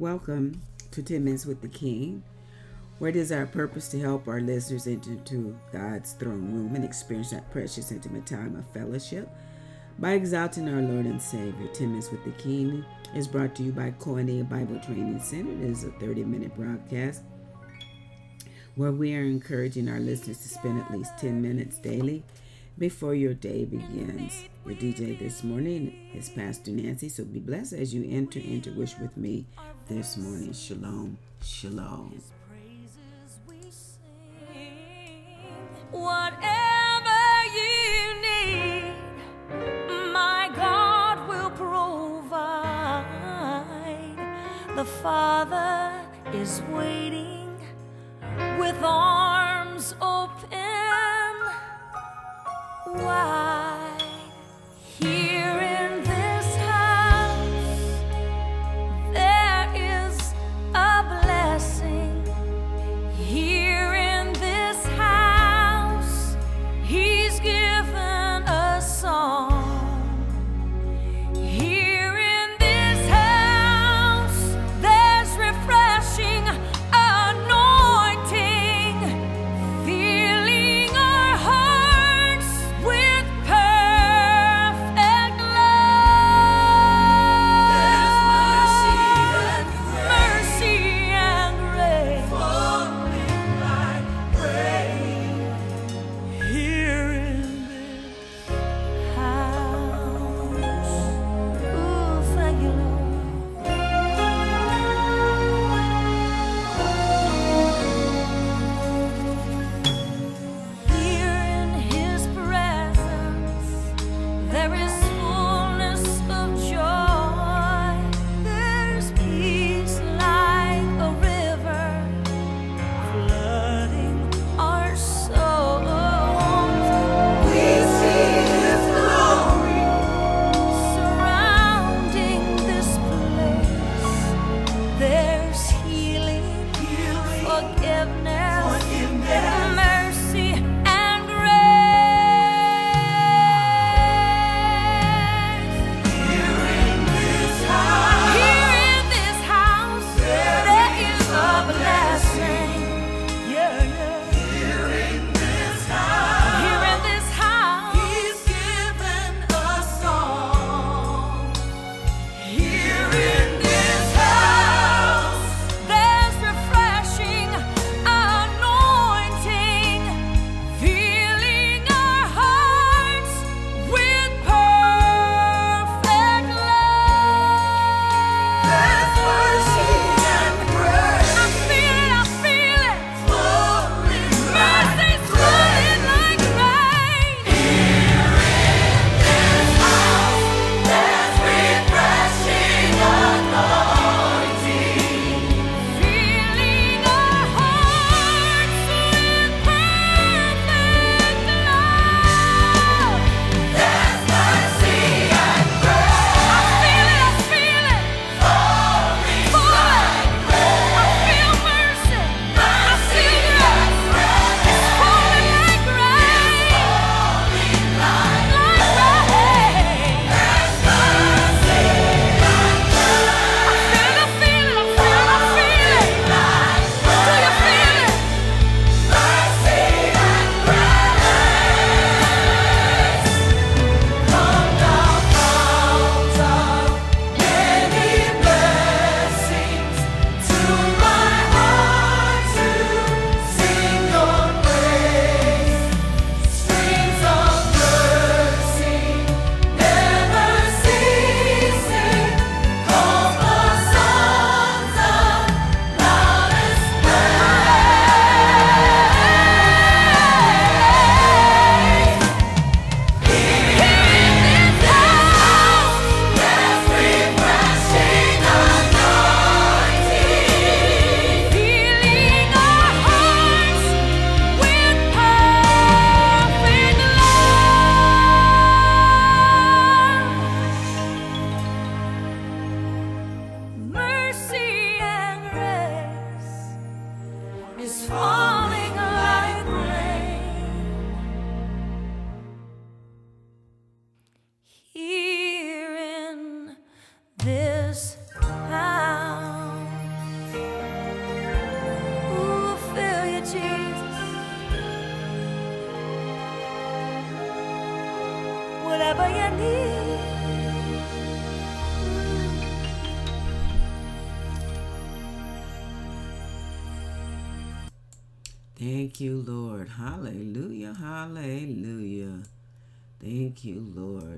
Welcome to 10 Minutes with the King, where it is our purpose to help our listeners enter into God's throne room and experience that precious, intimate time of fellowship by exalting our Lord and Savior. 10 Minutes with the King is brought to you by Koine Bible Training Center. It is a 30 minute broadcast where we are encouraging our listeners to spend at least 10 minutes daily before your day begins. Your DJ this morning is Pastor Nancy, so be blessed as you enter into wish with me this morning. Shalom, shalom. Whatever you need, my God will provide. The Father is waiting with arms open wide.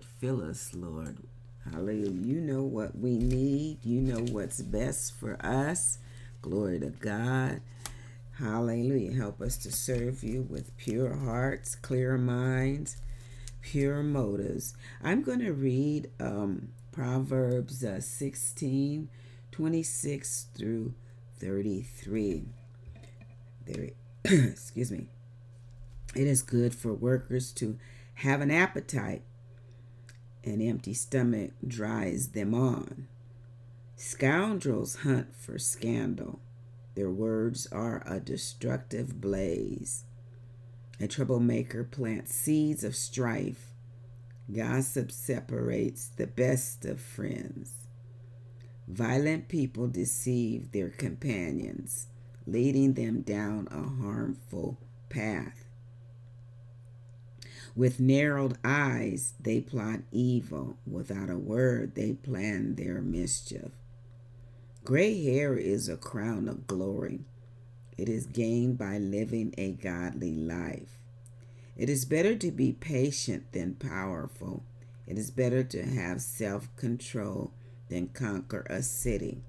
Lord. Fill us, Lord. Hallelujah. You know what we need. You know what's best for us. Glory to God. Hallelujah. Help us to serve you with pure hearts, clear minds, pure motives. I'm going to read um, Proverbs uh, 16 26 through 33. There, excuse me. It is good for workers to have an appetite. An empty stomach dries them on. Scoundrels hunt for scandal. Their words are a destructive blaze. A troublemaker plants seeds of strife. Gossip separates the best of friends. Violent people deceive their companions, leading them down a harmful path. With narrowed eyes, they plot evil. Without a word, they plan their mischief. Gray hair is a crown of glory. It is gained by living a godly life. It is better to be patient than powerful. It is better to have self control than conquer a city.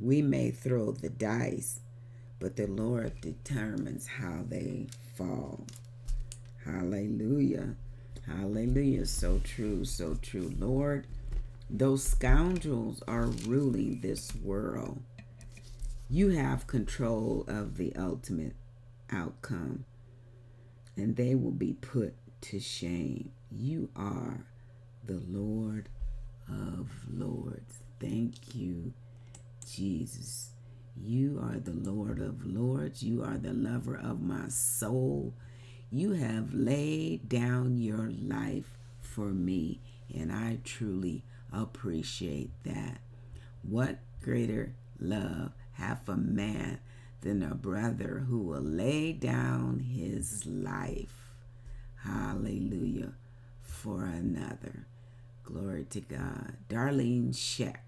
We may throw the dice, but the Lord determines how they fall. Hallelujah. Hallelujah. So true, so true. Lord, those scoundrels are ruling this world. You have control of the ultimate outcome, and they will be put to shame. You are the Lord of Lords. Thank you, Jesus. You are the Lord of Lords. You are the lover of my soul. You have laid down your life for me, and I truly appreciate that. What greater love hath a man than a brother who will lay down his life? Hallelujah. For another. Glory to God. Darlene Zschech,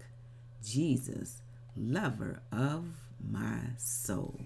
Jesus, lover of my soul.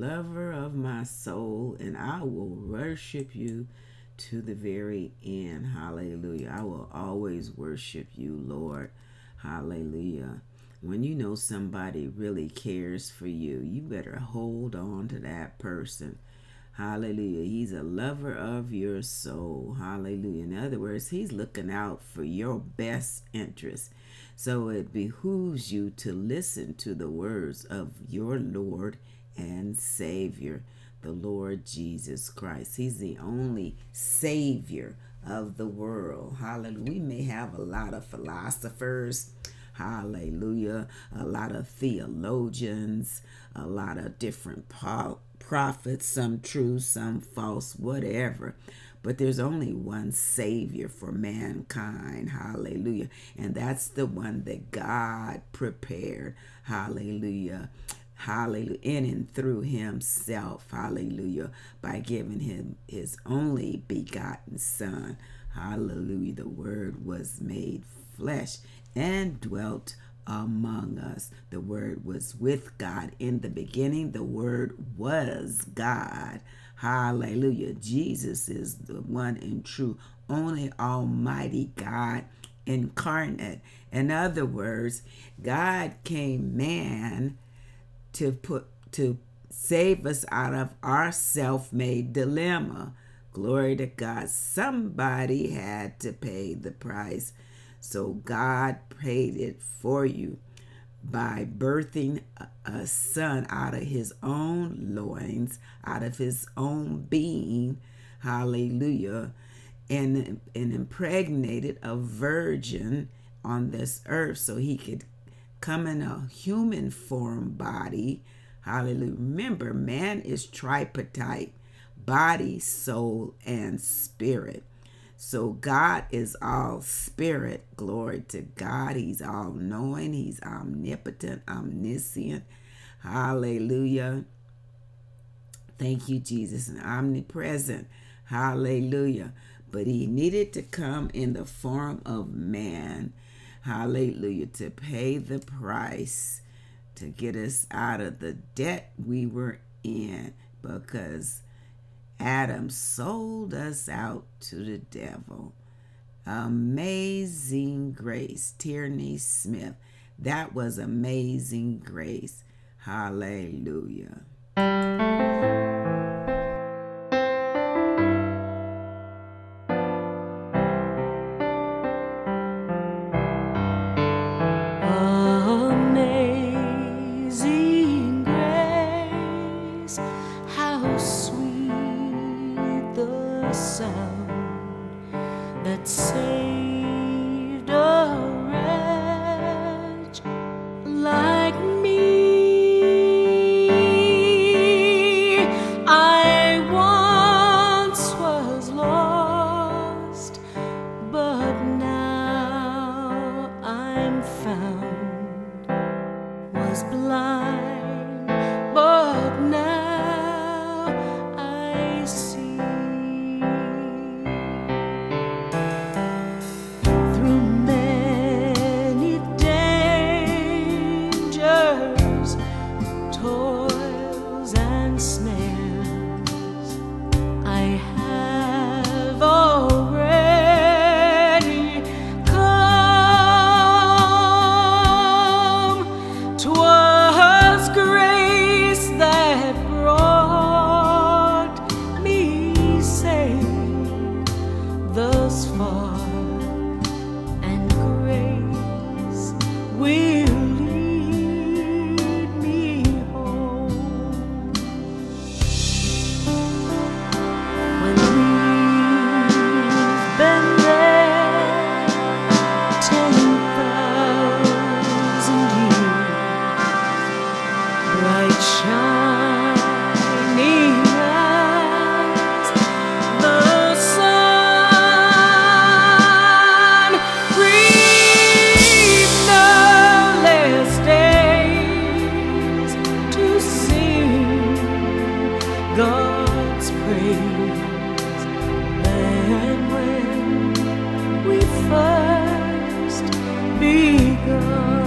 Lover of my soul, and I will worship you to the very end. Hallelujah. I will always worship you, Lord. Hallelujah. When you know somebody really cares for you, you better hold on to that person. Hallelujah. He's a lover of your soul. Hallelujah. In other words, he's looking out for your best interest. So it behooves you to listen to the words of your Lord and Savior, the Lord Jesus Christ. He's the only Savior of the world. Hallelujah. We may have a lot of philosophers. Hallelujah. A lot of theologians, a lot of different prophets, some true, some false, whatever. But there's only one Savior for mankind. Hallelujah. And that's the one that God prepared. Hallelujah. Hallelujah. In and through Himself. Hallelujah. By giving Him His only begotten Son. Hallelujah. The Word was made flesh and dwelt among us. The Word was with God in the beginning. The Word was God. Hallelujah. Jesus is the one and true, only Almighty God incarnate. In other words, God came man to put to save us out of our self-made dilemma. Glory to God. Somebody had to pay the price. So God paid it for you by birthing a son out of his own loins, out of his own being, hallelujah, and, and impregnated a virgin on this earth so he could come in a human form body. Hallelujah. Remember, man is tripartite body, soul, and spirit. So God is all spirit. Glory to God. He's all knowing. He's omnipotent, omniscient. Hallelujah. Thank you, Jesus. And omnipresent. Hallelujah. But he needed to come in the form of man. Hallelujah. To pay the price to get us out of the debt we were in because Adam sold us out to the devil. Amazing grace. Tierney Smith. That was amazing grace. Hallelujah. that so begun.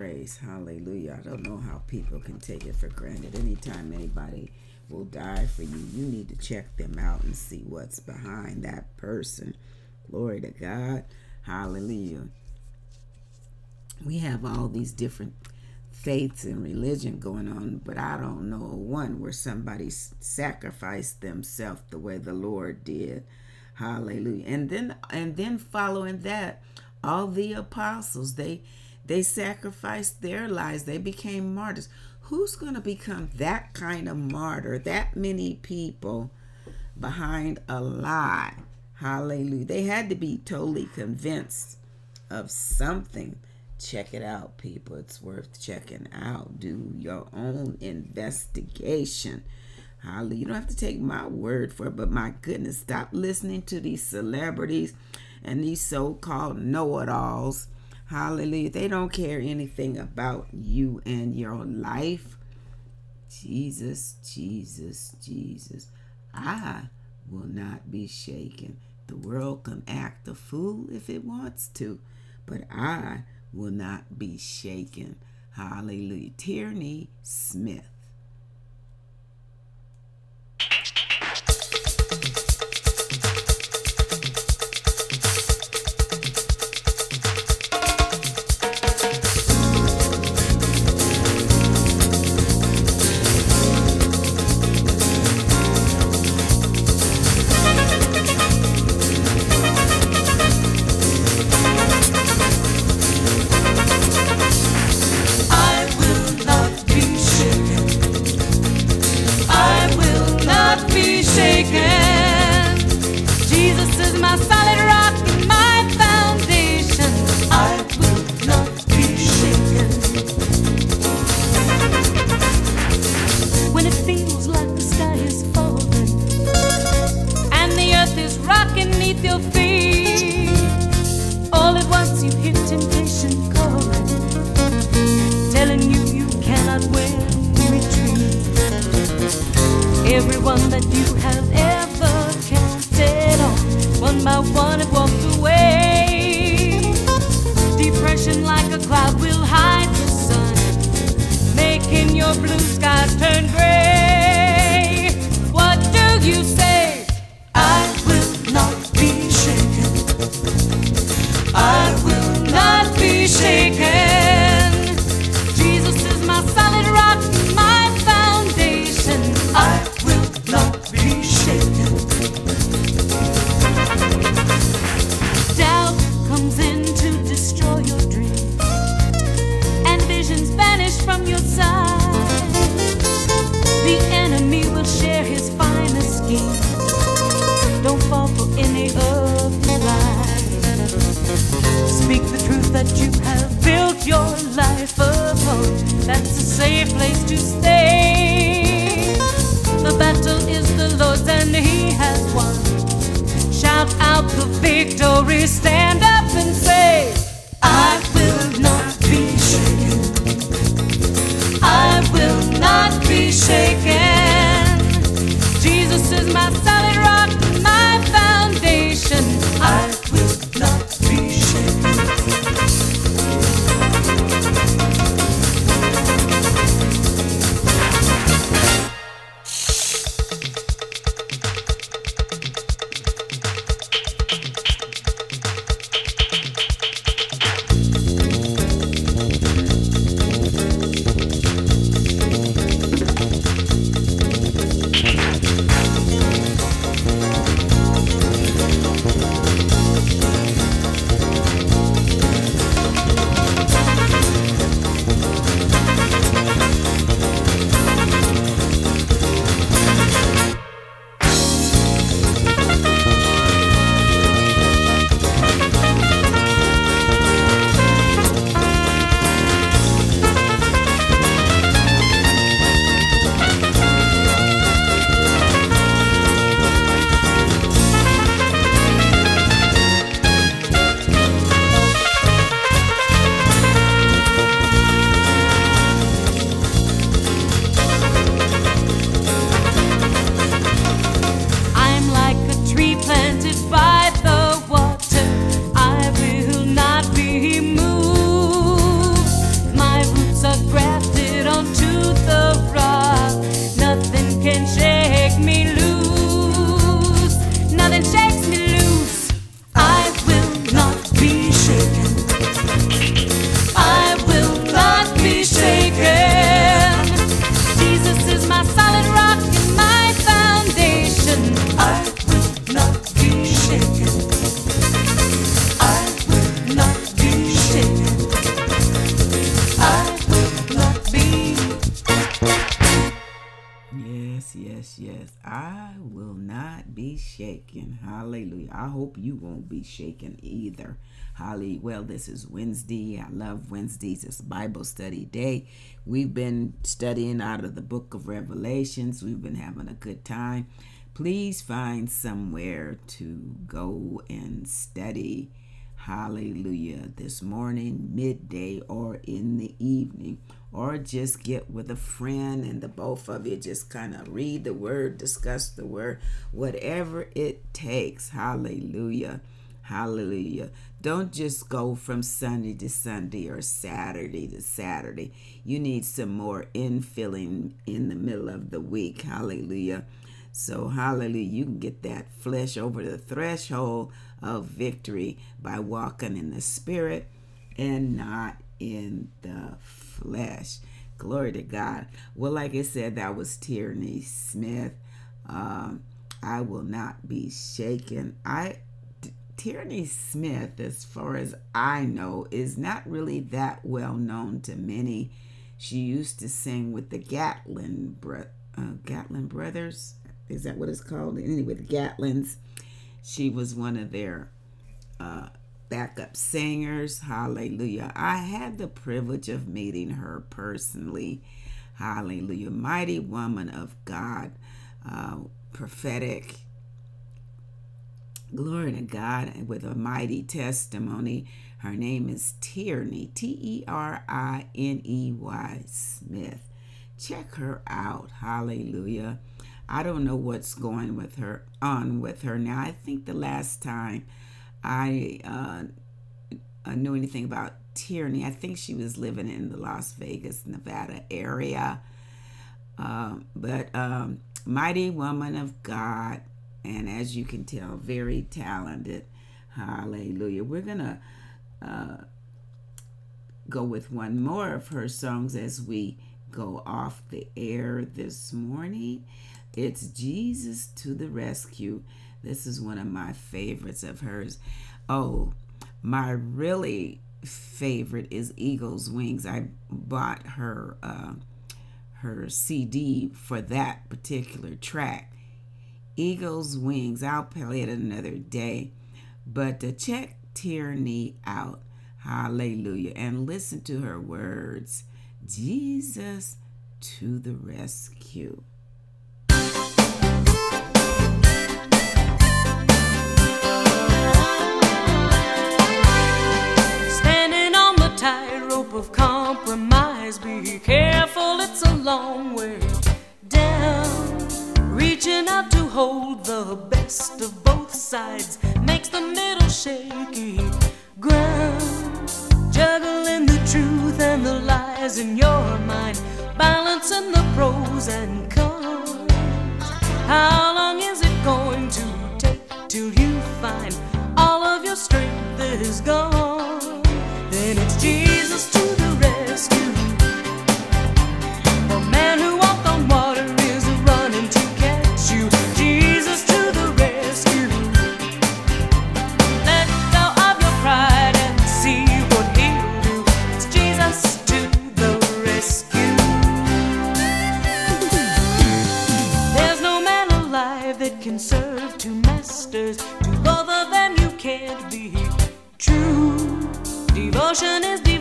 Hallelujah. I don't know how people can take it for granted. Anytime anybody will die for you, you need to check them out and see what's behind that person. Glory to God. Hallelujah. We have all these different faiths and religion going on, but I don't know one where somebody sacrificed themselves the way the Lord did. Hallelujah. And then and then following that, all the apostles, they they sacrificed their lives. They became martyrs. Who's going to become that kind of martyr? That many people behind a lie. Hallelujah. They had to be totally convinced of something check it out, people. It's worth checking out. Do your own investigation. Hallelujah. You don't have to take my word for it, but my goodness, stop listening to these celebrities and these so called know it alls. Hallelujah. They don't care anything about you and your life. Jesus, Jesus, Jesus. I will not be shaken. The world can act a fool if it wants to, but I will not be shaken. Hallelujah. Tierney Smith. Shaken. Hallelujah. I hope you won't be shaken either. Hallelujah. Well, this is Wednesday. I love Wednesdays. It's Bible study day. We've been studying out of the book of Revelations. We've been having a good time. Please find somewhere to go and study. Hallelujah. This morning, midday, or in the evening or just get with a friend and the both of you just kind of read the word, discuss the word, whatever it takes. Hallelujah. Hallelujah. Don't just go from Sunday to Sunday or Saturday to Saturday. You need some more infilling in the middle of the week. Hallelujah. So, hallelujah, you can get that flesh over the threshold of victory by walking in the spirit and not in the flesh. Glory to God. Well, like I said, that was Tierney Smith. Um, I will not be shaken. I Tierney Smith, as far as I know, is not really that well known to many. She used to sing with the Gatlin uh, Gatlin brothers. Is that what it's called? Anyway, the Gatlins. She was one of their uh, backup singers. Hallelujah. I had the privilege of meeting her personally. Hallelujah. Mighty woman of God, uh, prophetic. Glory to God with a mighty testimony. Her name is Tierney, T E R I N E Y Smith. Check her out. Hallelujah. I don't know what's going with her on with her now. I think the last time I uh, knew anything about Tierney. I think she was living in the Las Vegas, Nevada area. Um, but um, mighty woman of God, and as you can tell, very talented. Hallelujah. We're to uh, go with one more of her songs as we go off the air this morning. It's Jesus to the Rescue. This is one of my favorites of hers. Oh, my really favorite is Eagle's Wings. I bought her uh, her CD for that particular track. Eagle's Wings. I'll play it another day. But to check Tierney out. Hallelujah. And listen to her words. Jesus to the rescue. Standing on the tightrope of compromise. Be careful, it's a long way down. Reaching out to hold the best of both sides makes the middle shaky ground. Juggling the the in your mind, balancing the pros and cons. How long is it going to take till you find all of your strength is gone?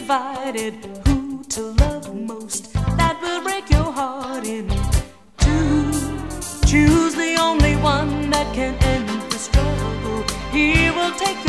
Divided. Who to love most? That will break your heart in two. Choose the only one that can end the struggle. He will take